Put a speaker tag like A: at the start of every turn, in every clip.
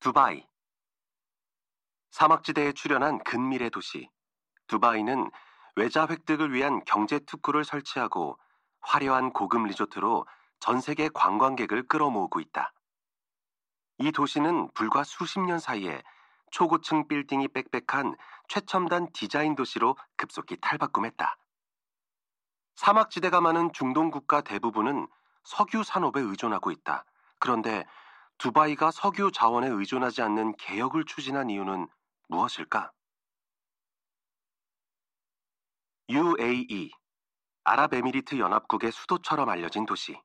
A: 두바이 사막지대에 출현한 근미래 도시 두바이는 외자 획득을 위한 경제 특구를 설치하고 화려한 고급 리조트로 전 세계 관광객을 끌어모으고 있다. 이 도시는 불과 수십 년 사이에 초고층 빌딩이 빽빽한 최첨단 디자인 도시로 급속히 탈바꿈했다. 사막지대가 많은 중동 국가 대부분은 석유 산업에 의존하고 있다. 그런데 두바이가 석유 자원에 의존하지 않는 개혁을 추진한 이유는 무엇일까? UAE, 아랍에미리트 연합국의 수도처럼 알려진 도시.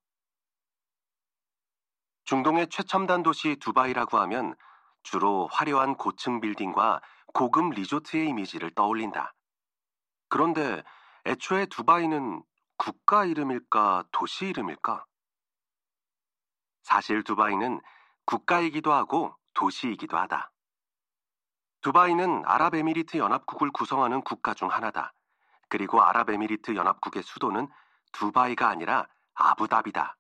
A: 중동의 최첨단 도시 두바이라고 하면 주로 화려한 고층 빌딩과 고급 리조트의 이미지를 떠올린다. 그런데 애초에 두바이는 국가 이름일까 도시 이름일까? 사실 두바이는 국가이기도 하고 도시이기도 하다. 두바이는 아랍에미리트 연합국을 구성하는 국가 중 하나다. 그리고 아랍에미리트 연합국의 수도는 두바이가 아니라 아부다비다.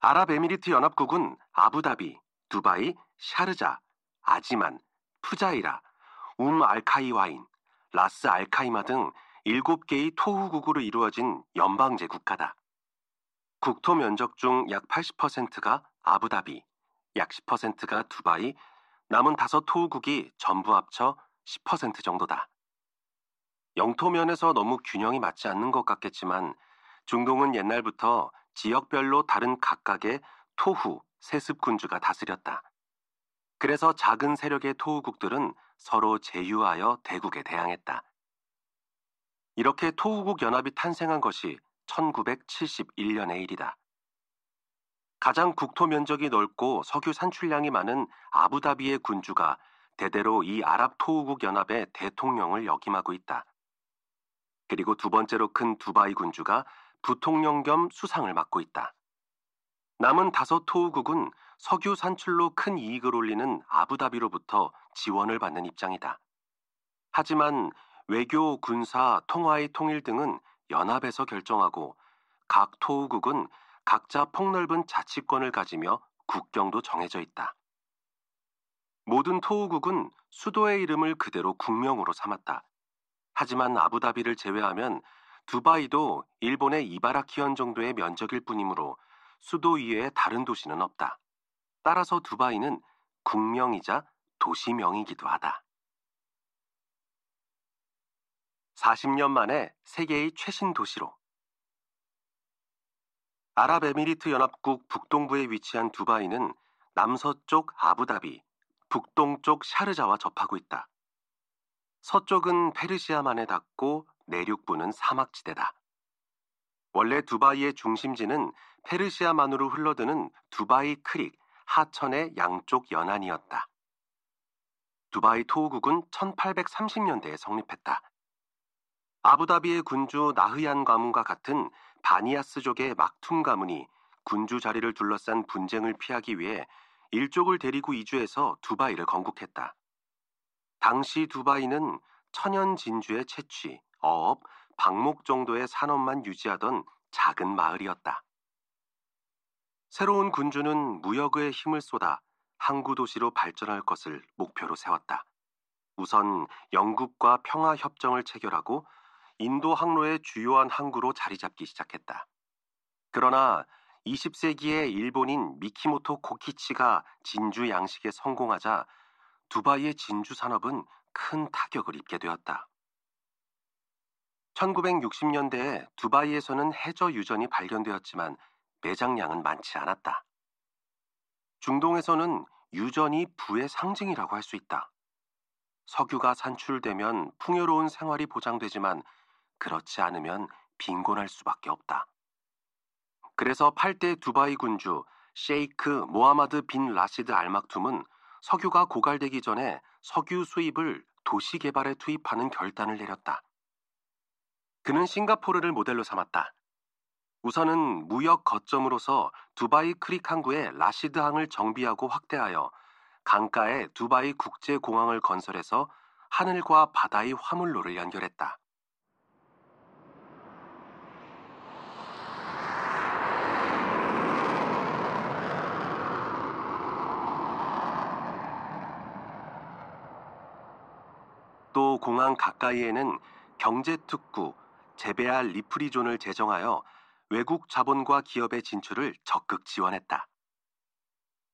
A: 아랍에미리트 연합국은 아부다비, 두바이, 샤르자, 아지만, 푸자이라, 움 알카이와인, 라스 알카이마 등 7개의 토후국으로 이루어진 연방제 국가다. 국토 면적 중 약 80%가 아부다비, 약 10%가 두바이, 남은 다섯 토후국이 전부 합쳐 10% 정도다. 영토 면에서 너무 균형이 맞지 않는 것 같겠지만 중동은 옛날부터 지역별로 다른 각각의 토후, 세습군주가 다스렸다. 그래서 작은 세력의 토우국들은 서로 제휴하여 대국에 대항했다. 이렇게 토우국 연합이 탄생한 것이 1971년의 일이다. 가장 국토 면적이 넓고 석유 산출량이 많은 아부다비의 군주가 대대로 이 아랍 토우국 연합의 대통령을 역임하고 있다. 그리고 두 번째로 큰 두바이 군주가 부통령 겸 수상을 맡고 있다. 남은 다섯 토우국은 석유 산출로 큰 이익을 올리는 아부다비로부터 지원을 받는 입장이다. 하지만 외교, 군사, 통화의 통일 등은 연합에서 결정하고 각 토우국은 각자 폭넓은 자치권을 가지며 국경도 정해져 있다. 모든 토우국은 수도의 이름을 그대로 국명으로 삼았다. 하지만 아부다비를 제외하면 두바이도 일본의 이바라키현 정도의 면적일 뿐이므로 수도 이외에 다른 도시는 없다. 따라서 두바이는 국명이자 도시명이기도 하다. 40년 만에 세계의 최신 도시로 아랍에미리트 연합국 북동부에 위치한 두바이는 남서쪽 아부다비, 북동쪽 샤르자와 접하고 있다. 서쪽은 페르시아만에 닿고 내륙부는 사막지대다. 원래 두바이의 중심지는 페르시아만으로 흘러드는 두바이 크릭 하천의 양쪽 연안이었다. 두바이 토우국은 1830년대에 성립했다. 아부다비의 군주 나흐얀 가문과 같은 바니아스족의 막툼 가문이 군주 자리를 둘러싼 분쟁을 피하기 위해 일족을 데리고 이주해서 두바이를 건국했다. 당시 두바이는 천연 진주의 채취, 어업, 방목 정도의 산업만 유지하던 작은 마을이었다. 새로운 군주는 무역의 힘을 쏟아 항구 도시로 발전할 것을 목표로 세웠다. 우선 영국과 평화 협정을 체결하고 인도 항로의 주요한 항구로 자리 잡기 시작했다. 그러나 20세기의 일본인 미키모토 고키치가 진주 양식에 성공하자 두바이의 진주 산업은 큰 타격을 입게 되었다. 1960년대에 두바이에서는 해저 유전이 발견되었지만 매장량은 많지 않았다. 중동에서는 유전이 부의 상징이라고 할 수 있다. 석유가 산출되면 풍요로운 생활이 보장되지만 그렇지 않으면 빈곤할 수밖에 없다. 그래서 8대 두바이 군주 셰이크 모하마드 빈 라시드 알막툼은 석유가 고갈되기 전에 석유 수입을 도시 개발에 투입하는 결단을 내렸다. 그는 싱가포르를 모델로 삼았다. 우선은 무역 거점으로서 두바이 크릭 항구에 라시드 항을 정비하고 확대하여 강가에 두바이 국제공항을 건설해서 하늘과 바다의 화물로를 연결했다. 또 공항 가까이에는 경제특구 재배할 리프리존을 제정하여 외국 자본과 기업의 진출을 적극 지원했다.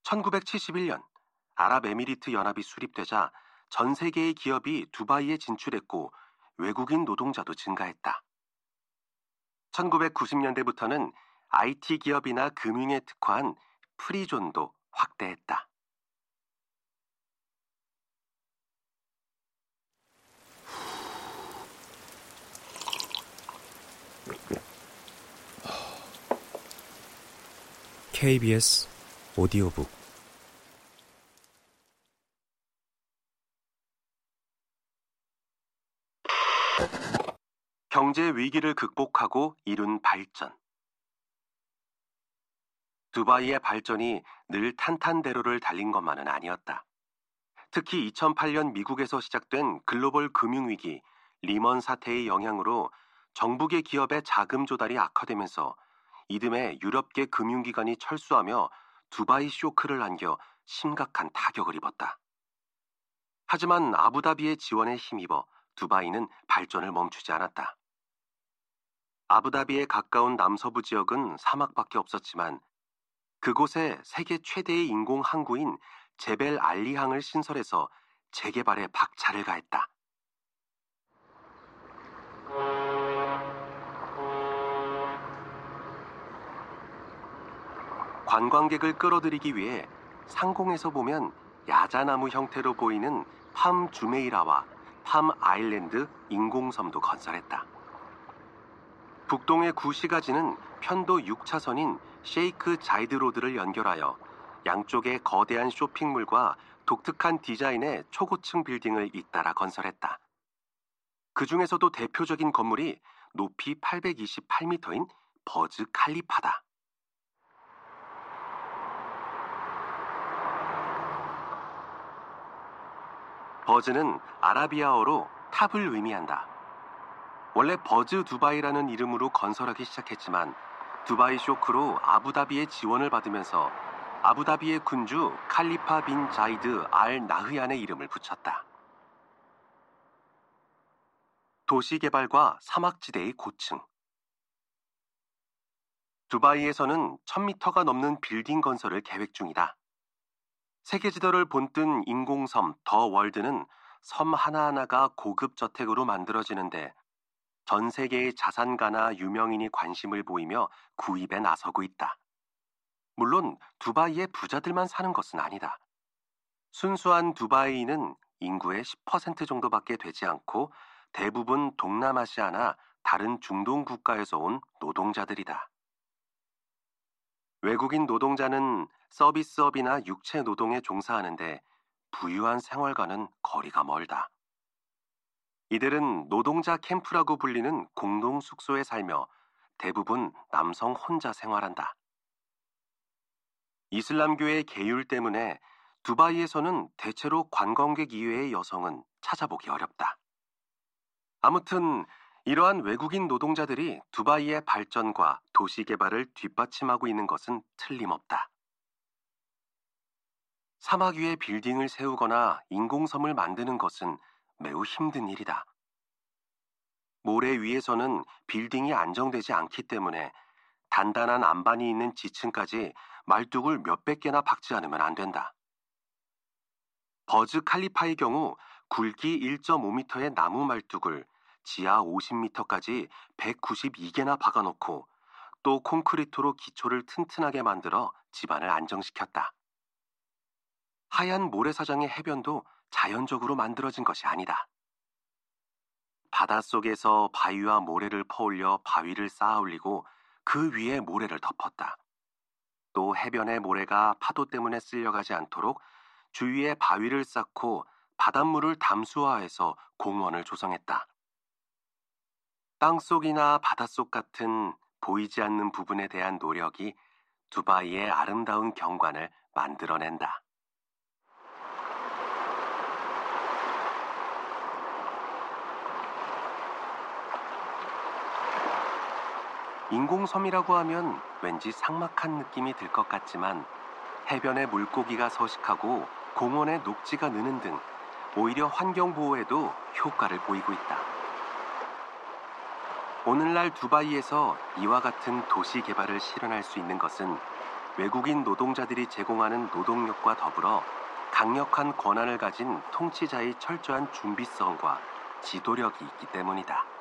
A: 1971년 아랍에미리트 연합이 수립되자 전 세계의 기업이 두바이에 진출했고 외국인 노동자도 증가했다. 1990년대부터는 IT 기업이나 금융에 특화한 프리존도 확대했다.
B: KBS 오디오북
A: 경제 위기를 극복하고 이룬 발전. 두바이의 발전이 늘 탄탄대로를 달린 것만은 아니었다. 특히 2008년 미국에서 시작된 글로벌 금융위기, 리먼 사태의 영향으로 정부계 기업의 자금 조달이 악화되면서 이듬해 유럽계 금융기관이 철수하며 두바이 쇼크를 안겨 심각한 타격을 입었다. 하지만 아부다비의 지원에 힘입어 두바이는 발전을 멈추지 않았다. 아부다비에 가까운 남서부 지역은 사막밖에 없었지만 그곳에 세계 최대의 인공 항구인 제벨 알리항을 신설해서 재개발에 박차를 가했다. 관광객을 끌어들이기 위해 상공에서 보면 야자나무 형태로 보이는 팜 주메이라와 팜 아일랜드 인공섬도 건설했다. 북동의 구시가지는 편도 6차선인 쉐이크 자이드 로드를 연결하여 양쪽에 거대한 쇼핑몰과 독특한 디자인의 초고층 빌딩을 잇따라 건설했다. 그 중에서도 대표적인 건물이 높이 828m인 버즈 칼리파다. 버즈는 아라비아어로 탑을 의미한다. 원래 버즈 두바이라는 이름으로 건설하기 시작했지만 두바이 쇼크로 아부다비의 지원을 받으면서 아부다비의 군주 칼리파 빈 자이드 알 나흐얀의 이름을 붙였다. 도시 개발과 사막지대의 고층. 두바이에서는 1000m가 넘는 빌딩 건설을 계획 중이다. 세계 지도를 본뜬 인공섬 더 월드는 섬 하나하나가 고급 저택으로 만들어지는데 전 세계의 자산가나 유명인이 관심을 보이며 구입에 나서고 있다. 물론 두바이의 부자들만 사는 것은 아니다. 순수한 두바이는 인구의 10% 정도밖에 되지 않고 대부분 동남아시아나 다른 중동 국가에서 온 노동자들이다. 외국인 노동자는 서비스업이나 육체 노동에 종사하는데 부유한 생활과는 거리가 멀다. 이들은 노동자 캠프라고 불리는 공동 숙소에 살며 대부분 남성 혼자 생활한다. 이슬람교의 계율 때문에 두바이에서는 대체로 관광객 이외의 여성은 찾아보기 어렵다. 아무튼 이러한 외국인 노동자들이 두바이의 발전과 도시 개발을 뒷받침하고 있는 것은 틀림없다. 사막 위에 빌딩을 세우거나 인공섬을 만드는 것은 매우 힘든 일이다. 모래 위에서는 빌딩이 안정되지 않기 때문에 단단한 안반이 있는 지층까지 말뚝을 몇백 개나 박지 않으면 안 된다. 버즈 칼리파의 경우 굵기 1.5m의 나무 말뚝을 지하 50m까지 192개나 박아놓고 또 콘크리트로 기초를 튼튼하게 만들어 집안을 안정시켰다. 하얀 모래사장의 해변도 자연적으로 만들어진 것이 아니다. 바닷속에서 바위와 모래를 퍼올려 바위를 쌓아 올리고 그 위에 모래를 덮었다. 또 해변의 모래가 파도 때문에 쓸려가지 않도록 주위에 바위를 쌓고 바닷물을 담수화해서 공원을 조성했다. 땅속이나 바닷속 같은 보이지 않는 부분에 대한 노력이 두바이의 아름다운 경관을 만들어낸다. 인공섬이라고 하면 왠지 삭막한 느낌이 들 것 같지만 해변에 물고기가 서식하고 공원에 녹지가 느는 등 오히려 환경 보호에도 효과를 보이고 있다. 오늘날 두바이에서 이와 같은 도시 개발을 실현할 수 있는 것은 외국인 노동자들이 제공하는 노동력과 더불어 강력한 권한을 가진 통치자의 철저한 준비성과 지도력이 있기 때문이다.